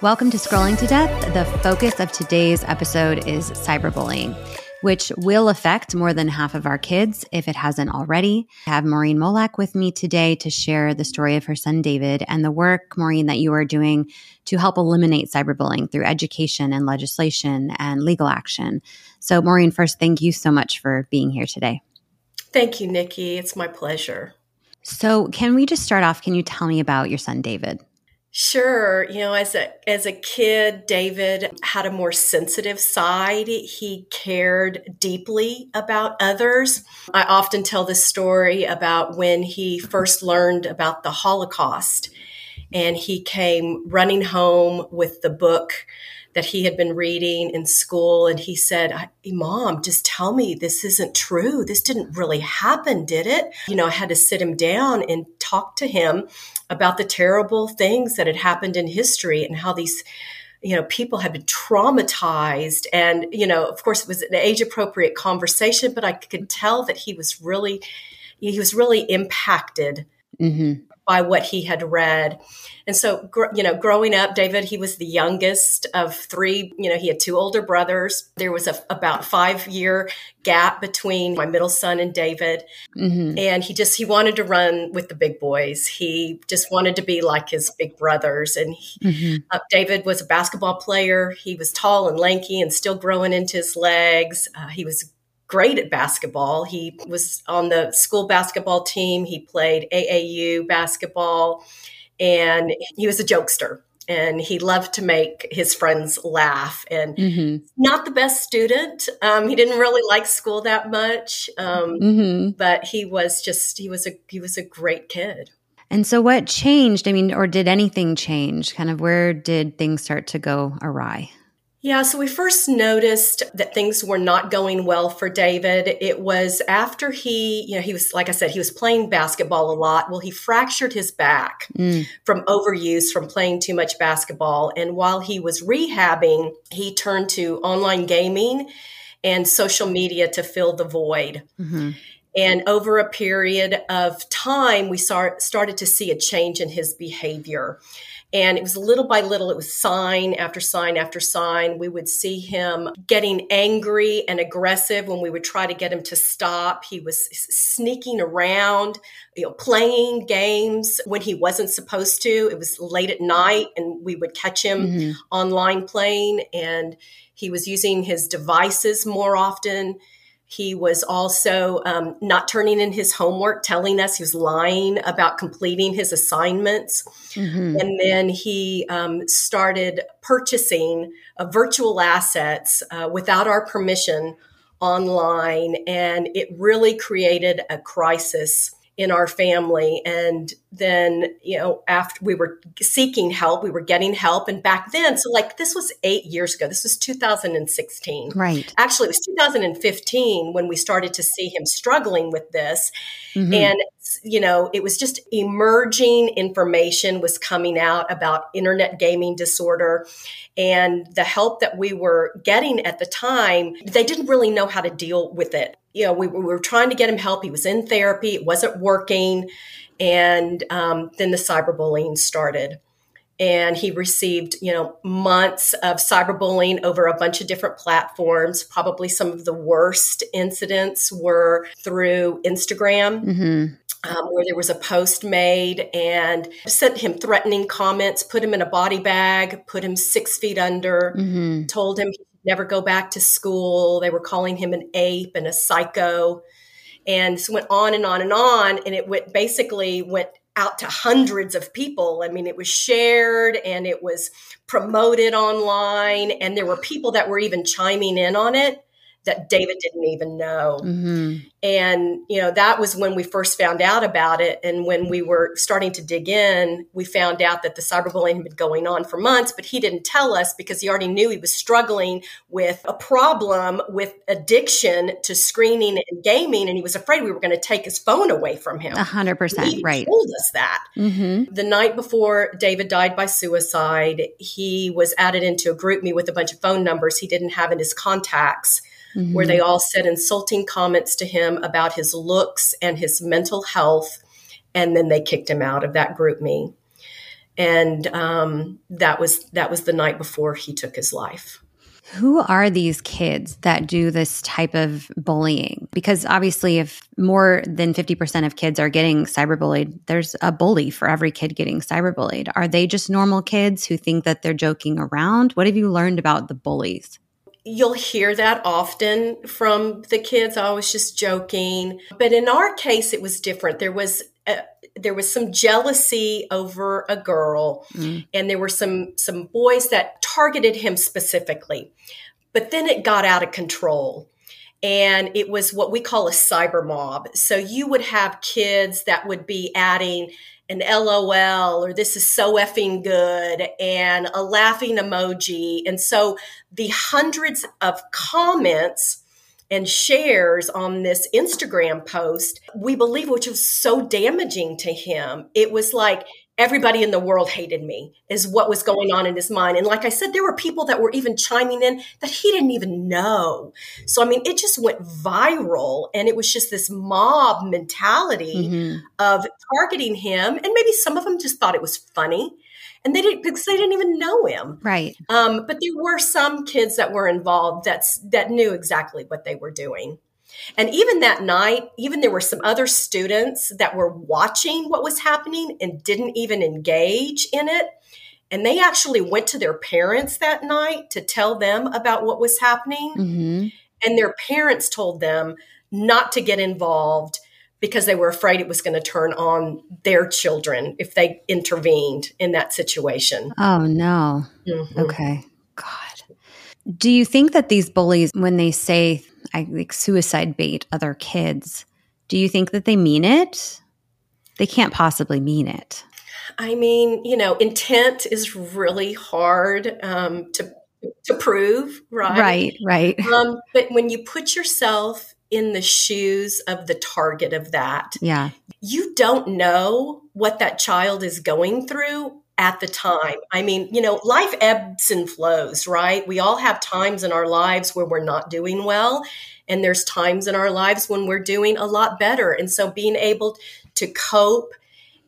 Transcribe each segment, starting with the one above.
Welcome to Scrolling to Death. The focus of today's episode is cyberbullying, which will affect more than half of our kids if it hasn't already. I have Maurine Molak with me today to share the story of her son David and the work, Maurine, that you are doing to help eliminate cyberbullying through education and legislation and legal action. So, Maurine, first, thank you so much for being here today. Thank you, Nikki. It's my pleasure. So, can we just start off? Can you tell me about your son David? Sure. You know, as a as a kid, David had a more sensitive side. He cared deeply about others. I often tell this story about when he first learned about the Holocaust and he came running home with the book that he had been reading in school and he said mom just tell me this isn't true this didn't really happen did it you know i had to sit him down and talk to him about the terrible things that had happened in history and how these you know people had been traumatized. And you know of course it was an age appropriate conversation but i could tell that he was really he was really impacted mm-hmm by what he had read. And so, gr- you know, growing up, David, he was the youngest of three. You know, he had two older brothers. There was a about five year gap between my middle son and David. Mm-hmm. And he just, he wanted to run with the big boys. He just wanted to be like his big brothers. And he, mm-hmm. uh, David was a basketball player. He was tall and lanky and still growing into his legs. Uh, he was great at basketball. He was on the school basketball team. He played AAU basketball and he was a jokester and he loved to make his friends laugh and mm-hmm. not the best student um, he didn't really like school that much um, mm-hmm. but he was just he was a he was a great kid and so what changed i mean or did anything change kind of where did things start to go awry yeah, so we first noticed that things were not going well for David. It was after he, you know, he was, like I said, he was playing basketball a lot. Well, he fractured his back mm. from overuse, from playing too much basketball. And while he was rehabbing, he turned to online gaming and social media to fill the void. Mm-hmm. And over a period of time, we start, started to see a change in his behavior. And it was little by little, it was sign after sign after sign. We would see him getting angry and aggressive when we would try to get him to stop. He was sneaking around, you know, playing games when he wasn't supposed to. It was late at night and we would catch him mm-hmm. online playing and he was using his devices more often he was also um, not turning in his homework, telling us he was lying about completing his assignments. Mm-hmm. And then he um, started purchasing uh, virtual assets uh, without our permission online. And it really created a crisis in our family. And then, you know, after we were seeking help, we were getting help. And back then, so like this was eight years ago, this was 2016. Right. Actually, it was 2015 when we started to see him struggling with this. Mm-hmm. And, you know, it was just emerging information was coming out about internet gaming disorder. And the help that we were getting at the time, they didn't really know how to deal with it you know, we, we, were trying to get him help. He was in therapy, it wasn't working. And um, then the cyberbullying started. And he received, you know, months of cyberbullying over a bunch of different platforms. Probably some of the worst incidents were through Instagram. Mm-hmm. Um, where there was a post made and sent him threatening comments, put him in a body bag, put him six feet under, mm-hmm. told him he never go back to school. They were calling him an ape and a psycho. And so went on and on and on. And it went basically went out to hundreds of people. I mean, it was shared and it was promoted online. And there were people that were even chiming in on it that David didn't even know. Mm-hmm. And, you know, that was when we first found out about it. And when we were starting to dig in, we found out that the cyberbullying had been going on for months, but he didn't tell us because he already knew he was struggling with a problem with addiction to screening and gaming. And he was afraid we were going to take his phone away from him. A hundred percent. Right. told us that. Mm-hmm. The night before David died by suicide, he was added into a GroupMe with a bunch of phone numbers he didn't have in his contacts mm-hmm. where they all said insulting comments to him about his looks and his mental health. And then they kicked him out of that GroupMe. and um, that was that was the night before he took his life. Who are these kids that do this type of bullying? Because obviously, if more than 50% of kids are getting cyberbullied, there's a bully for every kid getting cyberbullied. Are they just normal kids who think that they're joking around? What have you learned about the bullies? You'll hear that often from the kids. I was just joking. But in our case, it was different. There was a, there was some jealousy over a girl mm. and there were some some boys that targeted him specifically but then it got out of control and it was what we call a cyber mob so you would have kids that would be adding an lol or this is so effing good and a laughing emoji and so the hundreds of comments and shares on this Instagram post, we believe, which was so damaging to him. It was like everybody in the world hated me, is what was going on in his mind. And like I said, there were people that were even chiming in that he didn't even know. So, I mean, it just went viral and it was just this mob mentality mm-hmm. of targeting him. And maybe some of them just thought it was funny and they didn't because they didn't even know him. Right. Um, but there were some kids that were involved that's that knew exactly what they were doing. And even that night, even there were some other students that were watching what was happening and didn't even engage in it. And they actually went to their parents that night to tell them about what was happening. Mm-hmm. And their parents told them not to get involved because they were afraid it was going to turn on their children if they intervened in that situation. Oh, no. Mm-hmm. Okay. God. Do you think that these bullies, when they say I like suicide bait other kids, do you think that they mean it? They can't possibly mean it. I mean, you know, intent is really hard um, to to prove, right? Right, right. Um, but when you put yourself in the shoes of the target of that. Yeah. You don't know what that child is going through at the time. I mean, you know, life ebbs and flows, right? We all have times in our lives where we're not doing well, and there's times in our lives when we're doing a lot better. And so being able to cope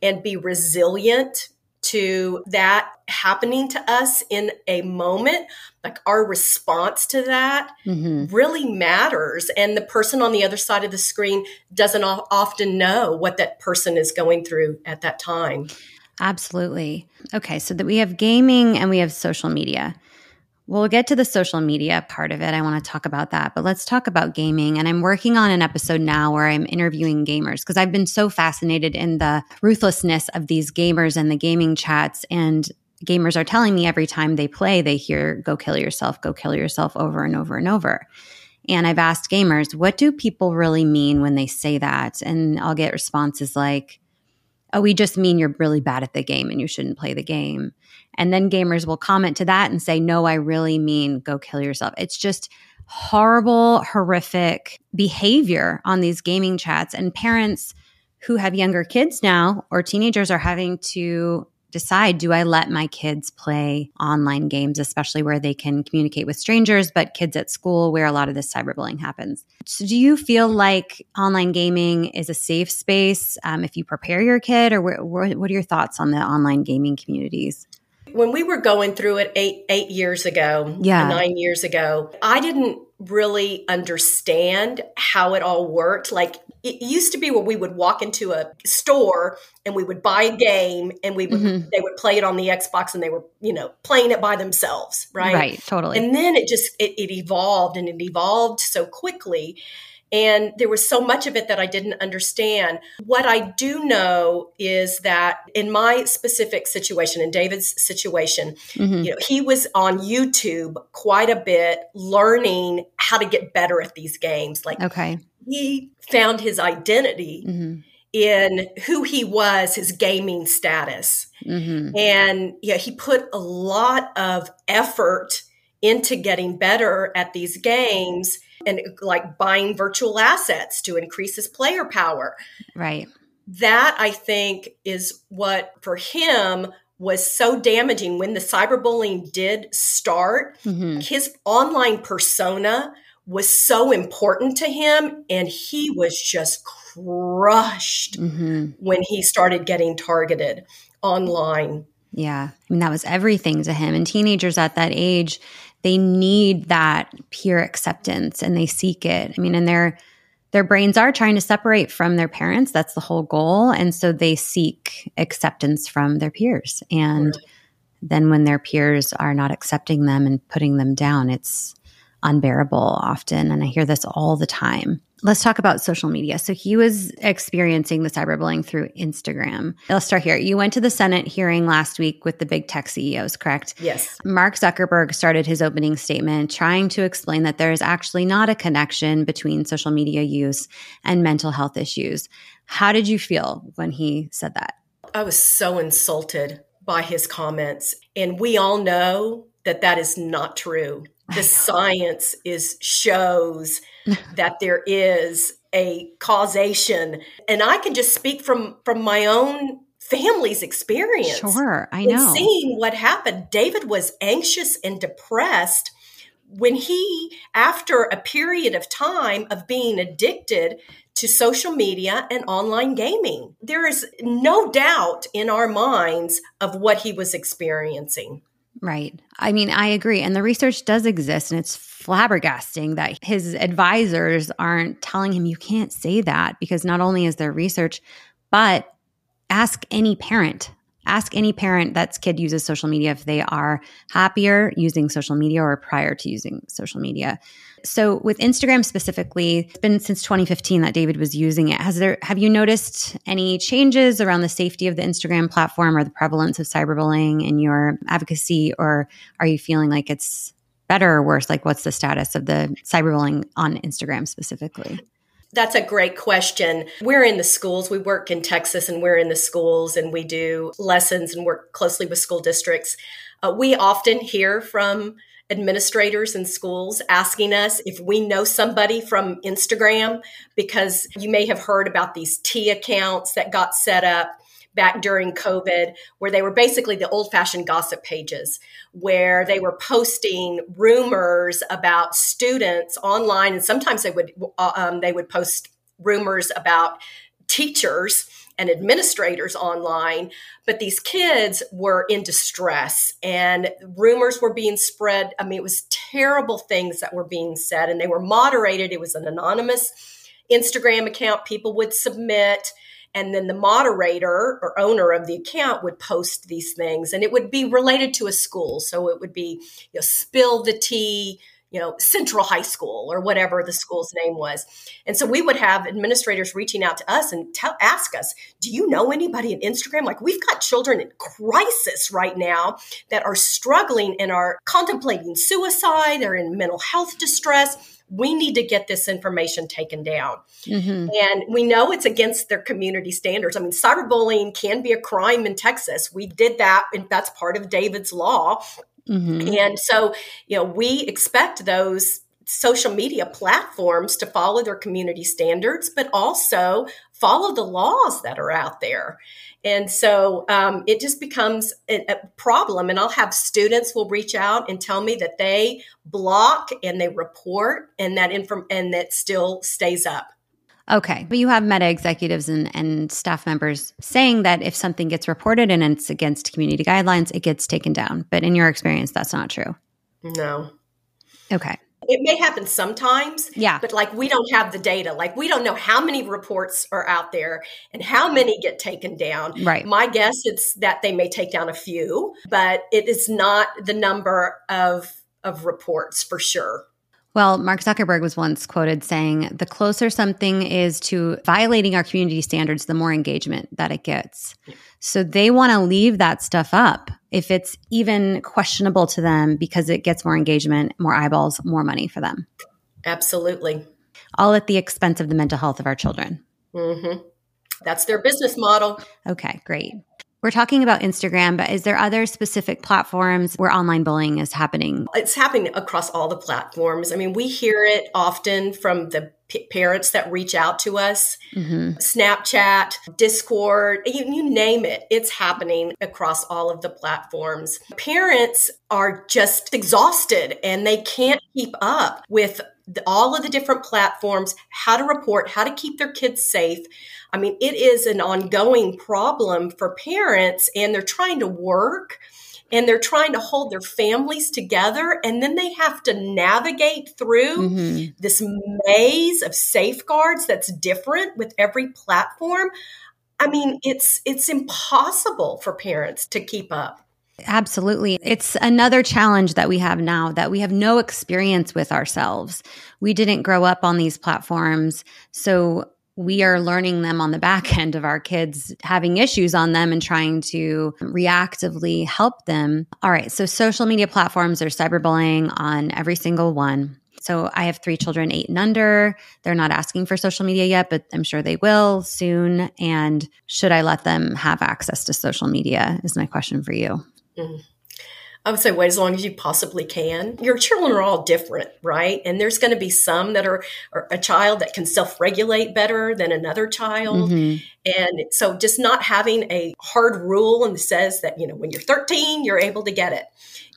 and be resilient to that happening to us in a moment, like our response to that mm-hmm. really matters. And the person on the other side of the screen doesn't often know what that person is going through at that time. Absolutely. Okay, so that we have gaming and we have social media. We'll get to the social media part of it. I want to talk about that, but let's talk about gaming. And I'm working on an episode now where I'm interviewing gamers because I've been so fascinated in the ruthlessness of these gamers and the gaming chats. And gamers are telling me every time they play, they hear, go kill yourself, go kill yourself over and over and over. And I've asked gamers, what do people really mean when they say that? And I'll get responses like, oh, we just mean you're really bad at the game and you shouldn't play the game. And then gamers will comment to that and say, no, I really mean go kill yourself. It's just horrible, horrific behavior on these gaming chats. And parents who have younger kids now or teenagers are having to decide do I let my kids play online games, especially where they can communicate with strangers, but kids at school where a lot of this cyberbullying happens. So, do you feel like online gaming is a safe space um, if you prepare your kid, or wh- what are your thoughts on the online gaming communities? when we were going through it eight eight years ago, yeah. nine years ago, I didn't really understand how it all worked. Like it used to be where we would walk into a store and we would buy a game and we would mm-hmm. they would play it on the Xbox and they were you know playing it by themselves, right? Right, totally. And then it just it, it evolved and it evolved so quickly and there was so much of it that I didn't understand. What I do know is that in my specific situation, in David's situation, mm-hmm. you know, he was on YouTube quite a bit learning how to get better at these games. Like okay. He found his identity mm-hmm. in who he was, his gaming status. Mm-hmm. And yeah, he put a lot of effort into getting better at these games and like buying virtual assets to increase his player power. Right. That I think is what for him was so damaging when the cyberbullying did start. Mm-hmm. His online persona was so important to him and he was just crushed mm-hmm. when he started getting targeted online Yeah. I mean, that was everything to him. And teenagers at that age, they need that peer acceptance and they seek it. I mean, and their their brains are trying to separate from their parents. That's the whole goal. And so they seek acceptance from their peers. And right. then when their peers are not accepting them and putting them down, it's unbearable often. And I hear this all the time. Let's talk about social media. So he was experiencing the cyberbullying through Instagram. Let's start here. You went to the Senate hearing last week with the big tech CEOs, correct? Yes. Mark Zuckerberg started his opening statement trying to explain that there is actually not a connection between social media use and mental health issues. How did you feel when he said that? I was so insulted by his comments. And we all know that that is not true the science is shows that there is a causation. And i can just speak from from my own family's experience sure i know. seeing what happened. David was anxious and depressed when he after a period of time of being addicted to social media and online gaming there is no doubt in our minds of what he was experiencing Right. I mean, I agree. And the research does exist, and it's flabbergasting that his advisors aren't telling him you can't say that because not only is there research, but ask any parent ask any parent that's kid uses social media if they are happier using social media or prior to using social media. So with Instagram specifically, it's been since 2015 that David was using it. Has there have you noticed any changes around the safety of the Instagram platform or the prevalence of cyberbullying in your advocacy or are you feeling like it's better or worse? Like what's the status of the cyberbullying on Instagram specifically? That's a great question. We're in the schools. We work in Texas and we're in the schools and we do lessons and work closely with school districts. Uh, we often hear from administrators in schools asking us if we know somebody from Instagram because you may have heard about these tea accounts that got set up back during COVID, where they were basically the old fashioned gossip pages, where they were posting rumors about students online, and sometimes they would uh, um, they would post rumors about teachers and administrators online, but these kids were in distress and rumors were being spread. I mean, it was terrible things that were being said, and they were moderated. It was an anonymous Instagram account people would submit and then the moderator or owner of the account would post these things and it would be related to a school. So it would be you know spill the tea you know central high school or whatever the school's name was. And so we would have administrators reaching out to us and ask us do you know anybody in instagram? Like we've got children in crisis right now that are struggling and are contemplating suicide they're in mental health distress we need to get this information taken down. Mm-hmm. And we know it's against their community standards. I mean, cyberbullying can be a crime in Texas. We did that, and that's part of David's law. Mm-hmm. And so, you know, we expect those social media platforms to follow their community standards, but also follow the laws that are out there. And so um, it just becomes a, a, problem. And I'll have students will reach out and tell me that they block and they report, and that inform and that still stays up. Okay, but you have meta executives and, and staff members saying that if something gets reported and it's against community guidelines, it gets taken down. But in your experience, that's not true. No. Okay. It may happen sometimes. Yeah. But like we don't have the data. Like we don't know how many reports are out there and how many get taken down. Right. My guess it's that they may take down a few, but it is not the number of of reports for sure. Well, Mark Zuckerberg was once quoted saying, the closer something is to violating our community standards, the more engagement that it gets. So they want to leave that stuff up if it's even questionable to them because it gets more engagement, more eyeballs, more money for them. Absolutely. All at the expense of the mental health of our children. Mm-hmm. That's their business model. Okay, great. We're talking about Instagram, but is there other specific platforms where online bullying is happening? It's happening across all the platforms. I mean, we hear it often from the p- parents that reach out to us mm-hmm. Snapchat, Discord, you, you name it. It's happening across all of the platforms. Parents are just exhausted and they can't keep up with the, all of the different platforms, how to report, how to keep their kids safe. I mean, it is an ongoing problem for parents, and they're trying to work and they're trying to hold their families together and then they have to navigate through mm-hmm. this maze of safeguards that's different with every platform i mean it's it's impossible for parents to keep up Absolutely. It's another challenge that we have now that we have no experience with ourselves. We didn't grow up on these platforms. So we are learning them on the back end of our kids having issues on them and trying to reactively help them. All right. So social media platforms are cyberbullying on every single one. So I have three children, eight and under. They're not asking for social media yet, but I'm sure they will soon. And should I let them have access to social media? Is my question for you. Mm. I would say wait as long as you possibly can. Your children are all different, right? And there's going to be some that are, are a child that can self regulate better than another child. Mm-hmm. And so just not having a hard rule and says that, you know, when you're 13, you're able to get it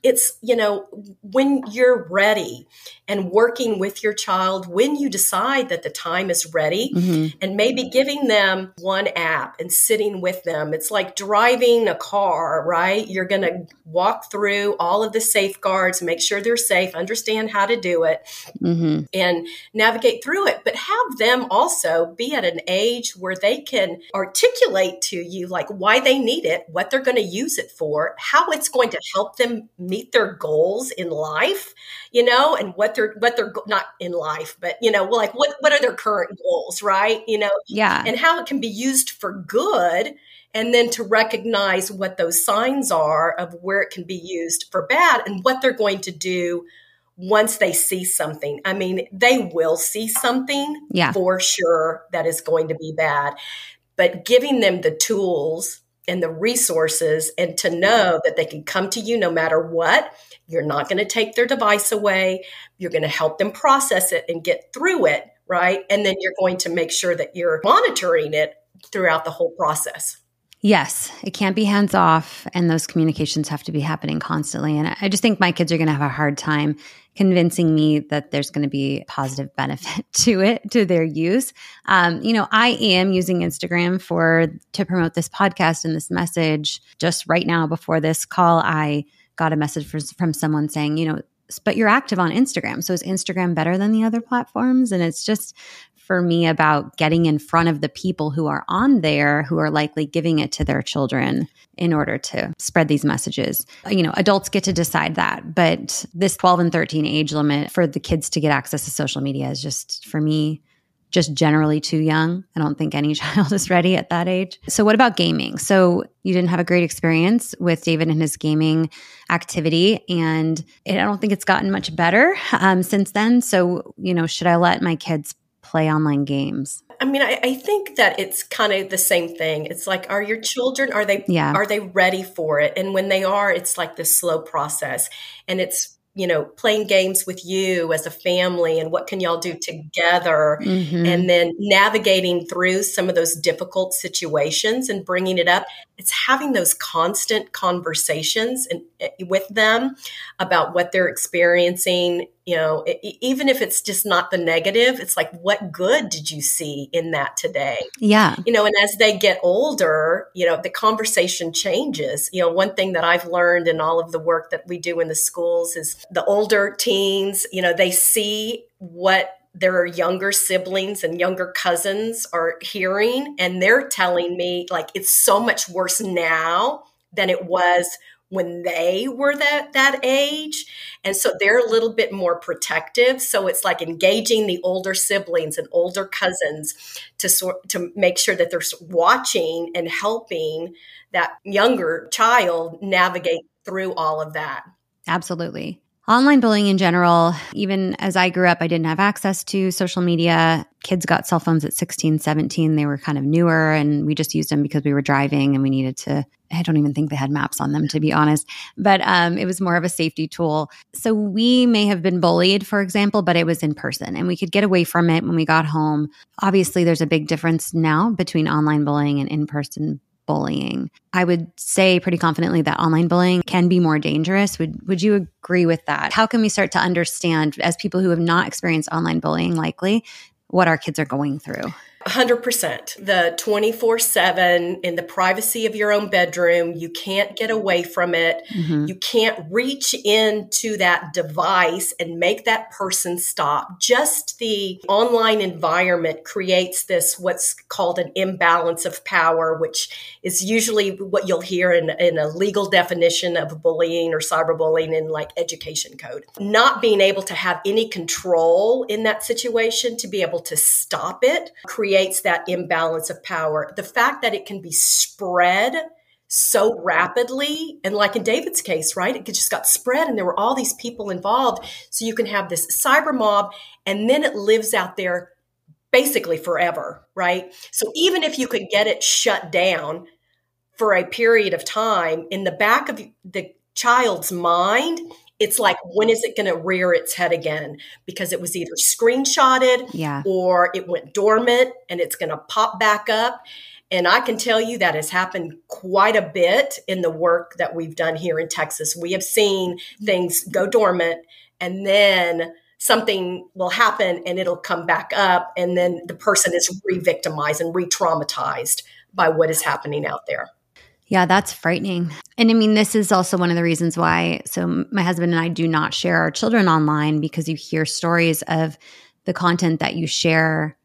it's you know when you're ready and working with your child when you decide that the time is ready mm-hmm. and maybe giving them one app and sitting with them it's like driving a car right you're going to walk through all of the safeguards make sure they're safe understand how to do it mm-hmm. and navigate through it but have them also be at an age where they can articulate to you like why they need it what they're going to use it for how it's going to help them meet their goals in life, you know, and what they're what they're not in life, but you know, like what what are their current goals, right? You know, yeah, and how it can be used for good, and then to recognize what those signs are of where it can be used for bad, and what they're going to do once they see something. I mean, they will see something yeah. for sure that is going to be bad. But giving them the tools and the resources and to know that they can come to you no matter what. You're not going to take their device away. You're going to help them process it and get through it, right? And then you're going to make sure that you're monitoring it throughout the whole process. Yes, it can't be hands off, and those communications have to be happening constantly. And I just think my kids are going to have a hard time convincing me that there's going to be positive benefit to it, to their use. Um, you know, I am using Instagram for to promote this podcast and this message. Just right now, before this call, I got a message for, from someone saying, you know, but you're active on Instagram. So is Instagram better than the other platforms? And it's just for me about getting in front of the people who are on there who are likely giving it to their children in order to spread these messages. You know, adults get to decide that, but this 12 and 13 age limit for the kids to get access to social media is just for me just generally too young. I don't think any child is ready at that age. So, what about gaming? So, you didn't have a great experience with David and his gaming activity, and I don't think it's gotten much better um, since then. So, you know, should I let my kids play online games? I mean, I, I, think that it's kind of the same thing. It's like, are your children are they yeah. are they ready for it? And when they are, it's like this slow process, and it's you know playing games with you as a family and what can y'all do together mm-hmm. and then navigating through some of those difficult situations and bringing it up it's having those constant conversations and eh, with them about what they're experiencing you know even if it's just not the negative it's like what good did you see in that today? Yeah. You know and as they get older you know the conversation changes. You know one thing that i've learned in all of the work that we do in the schools is the older teens you know they see what their younger siblings and younger cousins are hearing and they're telling me like it's so much worse now than it was when they were that that age. And so they're a little bit more protective. So it's like engaging the older siblings and older cousins to sort to make sure that they're watching and helping that younger child navigate through all of that. Absolutely Online bullying in general, even as I grew up, I didn't have access to social media. Kids got cell phones at 16, 17. They were kind of newer, and we just used them because we were driving and we needed to. I don't even think they had maps on them, to be honest, but um, it was more of a safety tool. So we may have been bullied, for example, but it was in person and we could get away from it when we got home. Obviously, there's a big difference now between online bullying and in person bullying. I would say pretty confidently that online bullying can be more dangerous. Would would you agree with that? How can we start to understand as people who have not experienced online bullying likely what our kids are going through? 100%. The 24 7 in the privacy of your own bedroom, you can't get away from it. Mm-hmm. You can't reach into that device and make that person stop. Just the online environment creates this, what's called an imbalance of power, which is usually what you'll hear in, in a legal definition of bullying or cyberbullying in like education code. Not being able to have any control in that situation to be able to stop it creates creates that imbalance of power. The fact that it can be spread so rapidly, and like in David's case, right, it just got spread and there were all these people involved. So you can have this cyber mob and then it lives out there basically forever, right? So even if you could get it shut down for a period of time, in the back of the child's mind, it's like when is it going to rear its head again? Because it was either screenshotted yeah. or it went dormant and it's going to pop back up. And i can tell you that has happened quite a bit in the work that we've done here in texas. We have seen things go dormant and then something will happen and it'll come back up and then the person is re-victimized and re-traumatized by what is happening out there yeah, that's frightening. And I mean, this is also one of the reasons why. So, my husband and I do not share our children online because you hear stories of the content that you share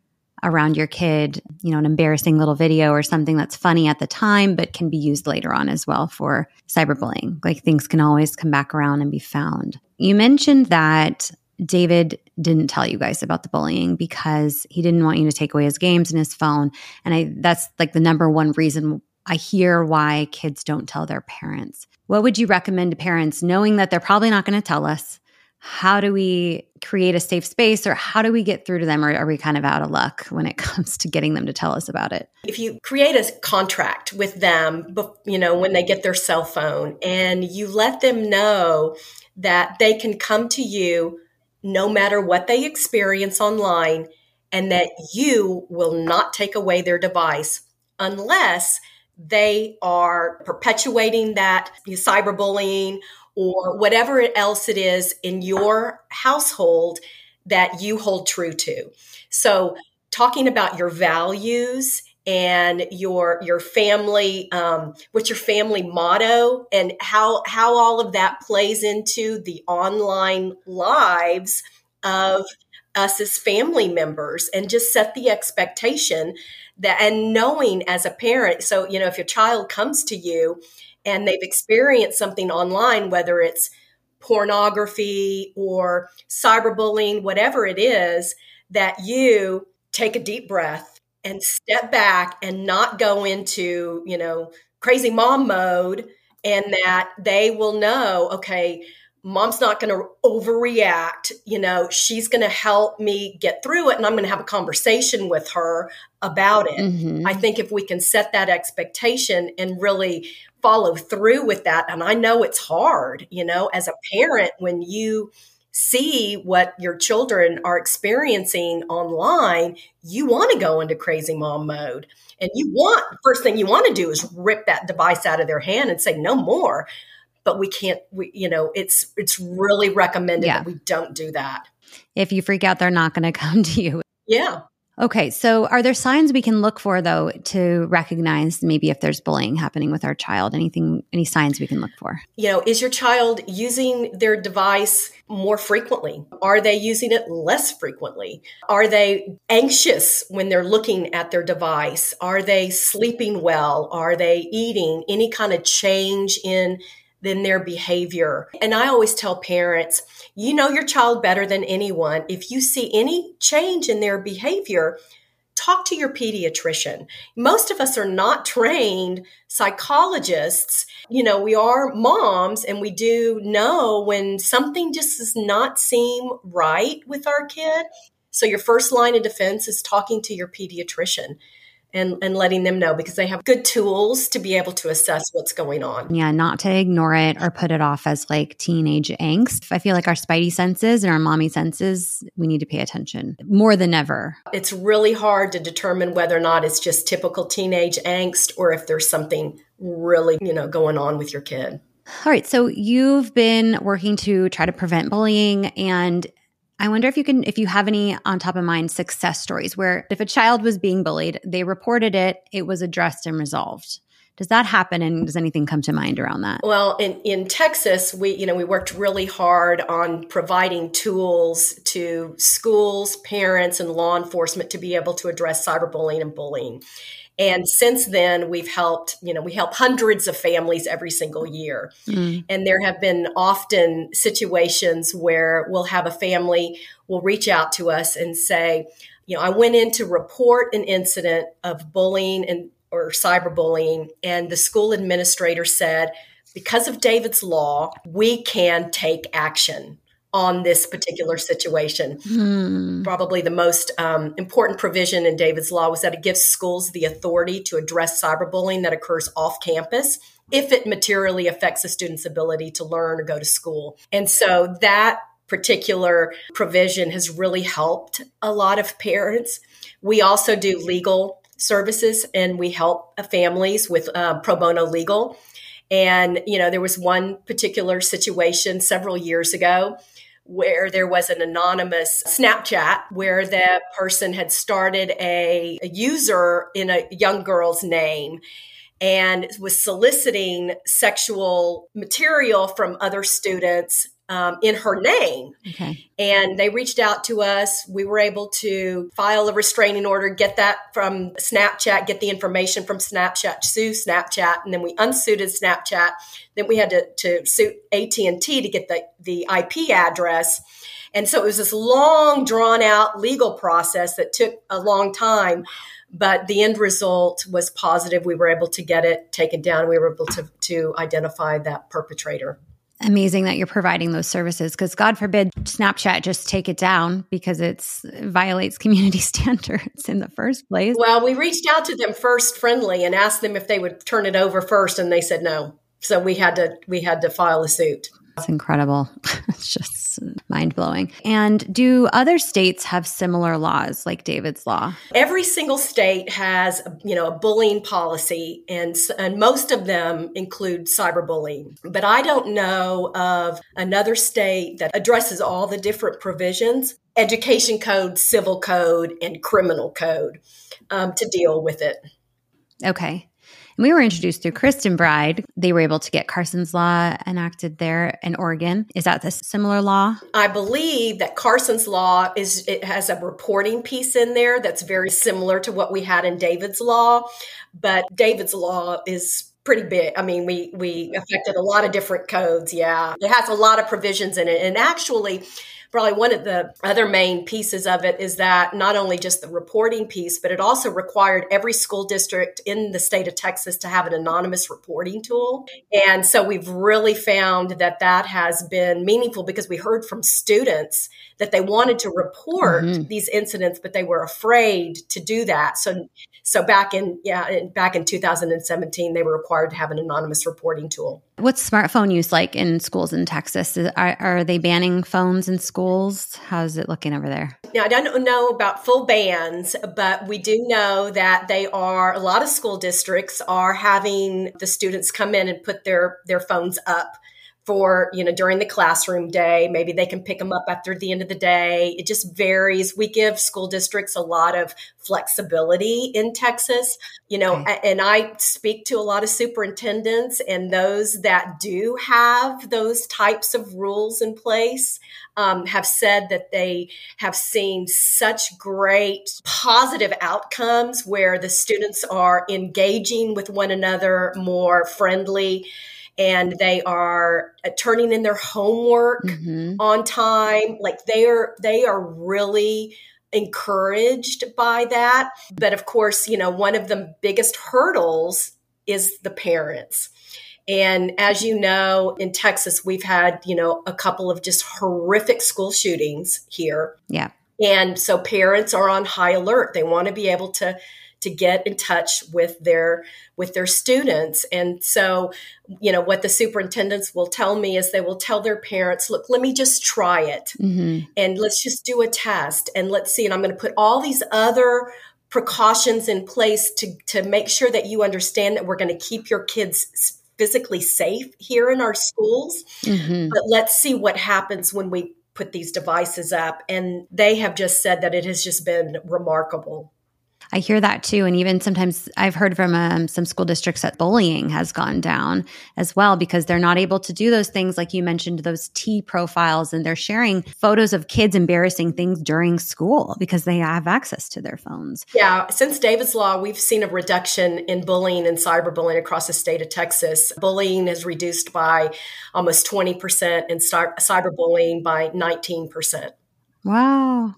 around your kid, you know, an embarrassing little video or something that's funny at the time, but can be used later on as well for cyberbullying. Like things can always come back around and be found. You mentioned that David didn't tell you guys about the bullying because he didn't want you to take away his games and his phone. And I that's like the number one reason I hear why kids don't tell their parents. What would you recommend to parents knowing that they're probably not going to tell us? How do we create a safe space or how do we get through to them? Or are we kind of out of luck when it comes to getting them to tell us about it? If you create a contract with them, you know, when they get their cell phone and you let them know that they can come to you no matter what they experience online and that you will not take away their device unless they are perpetuating that cyberbullying or whatever else it is in your household that you hold true to. So, talking about your values and your your family um, what's your family motto and how how all of that plays into the online lives of us as family members and just set the expectation that and knowing as a parent so you know if your child comes to you and they've experienced something online whether it's pornography or cyberbullying whatever it is that you take a deep breath and step back and not go into you know crazy mom mode and that they will know okay mom's not going to overreact. You know, she's going to help me get through it and I'm going to have a conversation with her about it. Mm-hmm. I think if we can set that expectation and really follow through with that, and I know it's hard, you know, as a parent, when you see what your children are experiencing online, you want to go into crazy mom mode. And you want, first thing you want to do is rip that device out of their hand and say, no more but we can't we you know it's it's really recommended yeah. that we don't do that. If you freak out they're not going to come to you. Yeah. Okay so are there signs we can look for though to recognize maybe if there's bullying happening with our child? Anything any signs we can look for? You know is your child using their device more frequently? Are they using it less frequently? Are they anxious when they're looking at their device? Are they sleeping well? Are they eating? Any kind of change in than their behavior. And I always tell parents, you know your child better than anyone. If you see any change in their behavior, talk to your pediatrician. Most of us are not trained psychologists. You know, we are moms and we do know when something just does not seem right with our kid. So your first line of defense is talking to your pediatrician and, and letting them know because they have good tools to be able to assess what's going on. Yeah, not to ignore it or put it off as like teenage angst. I feel like our spidey senses and our mommy senses, we need to pay attention more than ever. It's really hard to determine whether or not it's just typical teenage angst or if there's something really, you know, going on with your kid. All right. So you've been working to try to prevent bullying and I wonder if you can, if you have any on top of mind success stories where if a child was being bullied, they reported it, it was addressed and resolved. Does that happen, and does anything come to mind around that? Well, in, in Texas, we you know we worked really hard on providing tools to schools, parents, and law enforcement to be able to address cyberbullying and bullying. And since then, we've helped, you know, we help hundreds of families every single year. Mm. And there have been often situations where we'll have a family will reach out to us and say, you know, I went in to report an incident of bullying and or cyberbullying, and the school administrator said, because of David's law, we can take action on this particular situation. Hmm. Probably the most um, important provision in David's Law was that it gives schools the authority to address cyberbullying that occurs off campus if it materially affects a student's ability to learn or go to school. And so that particular provision has really helped a lot of parents. We also do legal services and we help families with uh, pro bono legal. And, you know, there was one particular situation several years ago where there was an anonymous Snapchat where the person had started a, a user in a young girl's name and was soliciting sexual material from other students um, in her name. Okay. And they reached out to us. We were able to file a restraining order, get that from Snapchat, get the information from Snapchat, sue Snapchat, and then we unsuited Snapchat. Then we had to, to sue AT&T to get the, the IP address. And so it was this long, drawn out legal process that took a long time but the end result was positive. We were able to get it taken down. We were able to, to identify that perpetrator amazing that you're providing those services because god forbid snapchat just take it down because it violates community standards in the first place. Well we reached out to them first friendly and asked them if they would turn it over first and they said no. So we had to we had to file a suit it's incredible it's just mind blowing. And do other states have similar laws like David's law? Every single state has, you know, a bullying policy, and and most of them include cyberbullying. But I don't know of another state that addresses all the different provisions: education code, civil code, and criminal code um, to deal with it. Okay. And we were introduced through Kristin Bride. They were able to get Carson's Law enacted there in Oregon. Is that the similar law? I believe that Carson's Law is it has a reporting piece in there that's very similar to what we had in David's Law, but David's Law is pretty big. I mean, we we affected a lot of different codes. Yeah, it has a lot of provisions in it, and actually, probably one of the other main pieces of it is that not only just the reporting piece, but it also required every school district in the state of Texas to have an anonymous reporting tool. And so we've really found that that has been meaningful because we heard from students that they wanted to report mm-hmm. these incidents, but they were afraid to do that. So, so back in yeah, back in 2017, they were required to have an anonymous reporting tool. What's smartphone use like in schools in Texas? Are, are they banning phones in schools? How's it looking over there? Now, I don't know about full bans, but we do know that they are a lot of school districts are having the students come in and put their their phones up for you know during the classroom day. Maybe they can pick them up after the end of the day. It just varies. We give school districts a lot of flexibility in texas you know okay. and i speak to a lot of superintendents and those that do have those types of rules in place um, have said that they have seen such great positive outcomes where the students are engaging with one another more friendly and they are uh, turning in their homework mm-hmm. on time. Like they are they are really encouraged by that. But of course you know one of the biggest hurdles is the parents. And as you know in Texas we've had you know a couple of just horrific school shootings here. Yeah. And so parents are on high alert. They want to be able to to get in touch with their with their students and so you know what the superintendents will tell me is they will tell their parents look let me just try it mm-hmm. and let's just do a test and let's see and i'm going to put all these other precautions in place to to make sure that you understand that we're going to keep your kids physically safe here in our schools. Mm-hmm. But let's see what happens when we put these devices up. And they have just said that it has just been remarkable. I hear that too. And even sometimes I've heard from um, some school districts that bullying has gone down as well because they're not able to do those things, like you mentioned, those tea profiles, and they're sharing photos of kids embarrassing things during school because they have access to their phones. Yeah. Since David's Law, we've seen a reduction in bullying and cyberbullying across the state of Texas. Bullying is reduced by almost 20% and cyberbullying by 19%. Wow.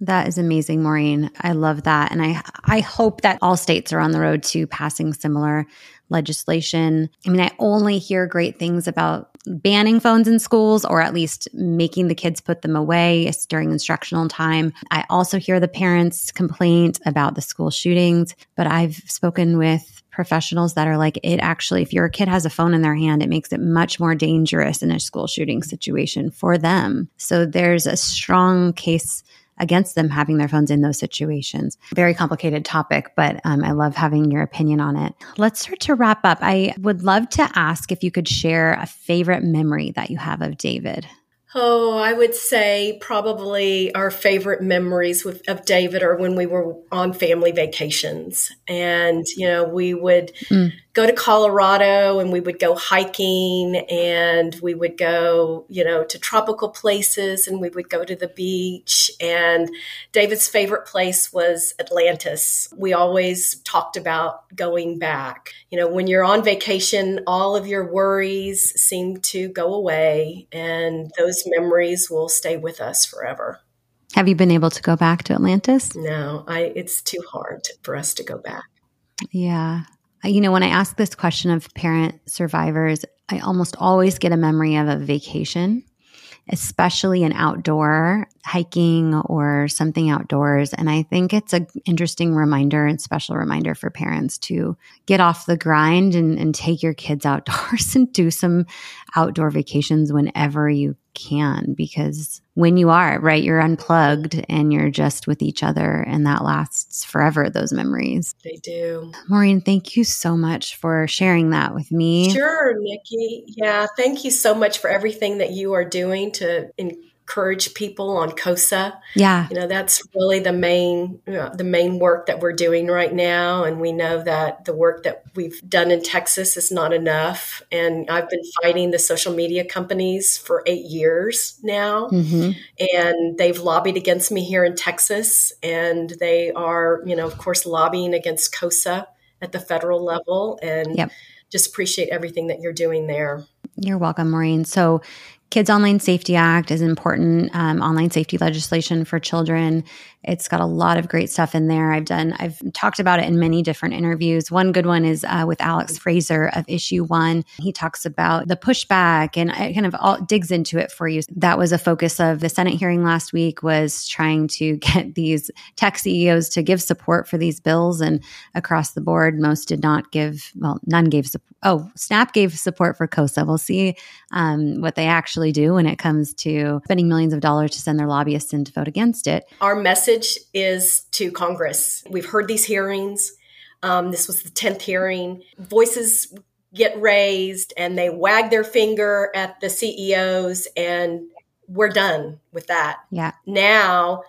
That is amazing, Maurine. I love that. And I I hope that all states are on the road to passing similar legislation. I mean, I only hear great things about banning phones in schools or at least making the kids put them away during instructional time. I also hear the parents complaint about the school shootings, but I've spoken with professionals that are like it actually if your kid has a phone in their hand it makes it much more dangerous in a school shooting situation for them so there's a strong case against them having their phones in those situations. Very complicated topic, but um, I love having your opinion on it. Let's start to wrap up. I would love to ask if you could share a favorite memory that you have of David. Oh, I would say probably our favorite memories with, of David are when we were on family vacations. And, you know, we would mm go to Colorado and we would go hiking and we would go, you know, to tropical places and we would go to the beach. And David's favorite place was Atlantis. We always talked about going back. You know, when you're on vacation, all of your worries seem to go away and those memories will stay with us forever. Have you been able to go back to Atlantis? No, I it's too hard for us to go back. Yeah. You know, when I ask this question of parent survivors, I almost always get a memory of a vacation, especially an outdoor hiking or something outdoors. And I think it's an interesting reminder and special reminder for parents to get off the grind and, and take your kids outdoors and do some outdoor vacations whenever you can because when you are right you're unplugged and you're just with each other and that lasts forever those memories. They do. Maurine thank you so much for sharing that with me. Sure nikki. Yeah thank you so much for everything that you are doing to encourage people on KOSA. Yeah. You know, that's really the main you know, the main work that we're doing right now and we know that the work that we've done in Texas is not enough and I've been fighting the social media companies for 8 years now. Mm-hmm. And they've lobbied against me here in Texas and they are, you know, of course lobbying against KOSA at the federal level and yep. just appreciate everything that you're doing there. You're welcome, Maurine. So, Kids Online Safety Act is important um, online safety legislation for children. It's got a lot of great stuff in there. I've done, I've talked about it in many different interviews. One good one is uh, with Alix Fraser of Issue One. He talks about the pushback and it kind of all digs into it for you. That was a focus of the Senate hearing last week was trying to get these tech CEOs to give support for these bills. And across the board, most did not give, well, none gave support. Oh, Snap gave support for KOSA. We'll see um, what they actually do when it comes to spending millions of dollars to send their lobbyists in to vote against it. Our message message is to Congress. We've heard these hearings. Um, this was the 10th hearing. Voices get raised and they wag their finger at the CEOs, and we're done with that. Yeah. Now,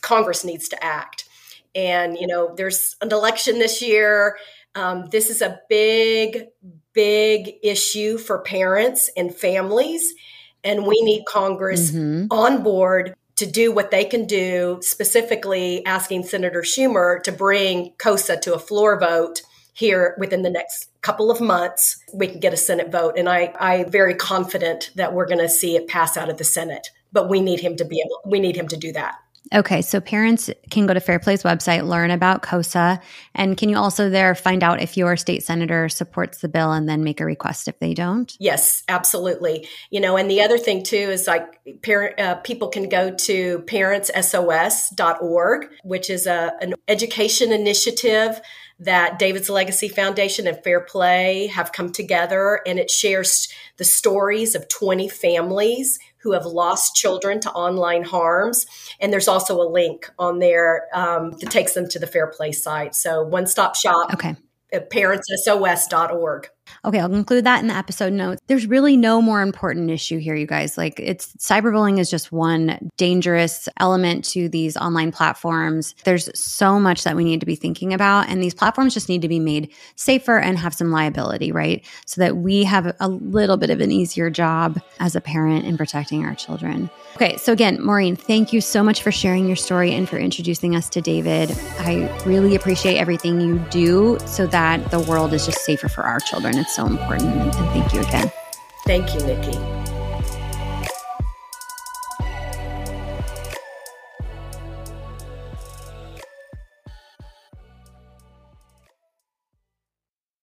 Congress needs to act. And, you know, there's an election this year. Um, this is a big, big issue for parents and families. And we need Congress mm-hmm. on board to do what they can do, specifically asking Senator Schumer to bring KOSA to a floor vote here within the next couple of months. We can get a Senate vote. And I, I'm very confident that we're going to see it pass out of the Senate. But we need him to be able, we need him to do that. Okay, so parents can go to Fairplay's website, learn about KOSA, and can you also there find out if your state senator supports the bill and then make a request if they don't? Yes, absolutely. You know, and the other thing too is like parent uh, people can go to parentssos.org, which is a an education initiative that David's Legacy Foundation and Fairplay have come together and it shares the stories of 20 families who have lost children to online harms. And there's also a link on there um, that takes them to the Fairplay site. So one stop shop. Okay. Parentssos.org. Okay, I'll include that in the episode notes. There's really no more important issue here, you guys. Like it's cyberbullying is just one dangerous element to these online platforms. There's so much that we need to be thinking about and these platforms just need to be made safer and have some liability, right? So that we have a little bit of an easier job as a parent in protecting our children. Okay, so again, Maurine, thank you so much for sharing your story and for introducing us to David. I really appreciate everything you do so that the world is just safer for our children. It's so important. And thank you again. Thank you, Nikki.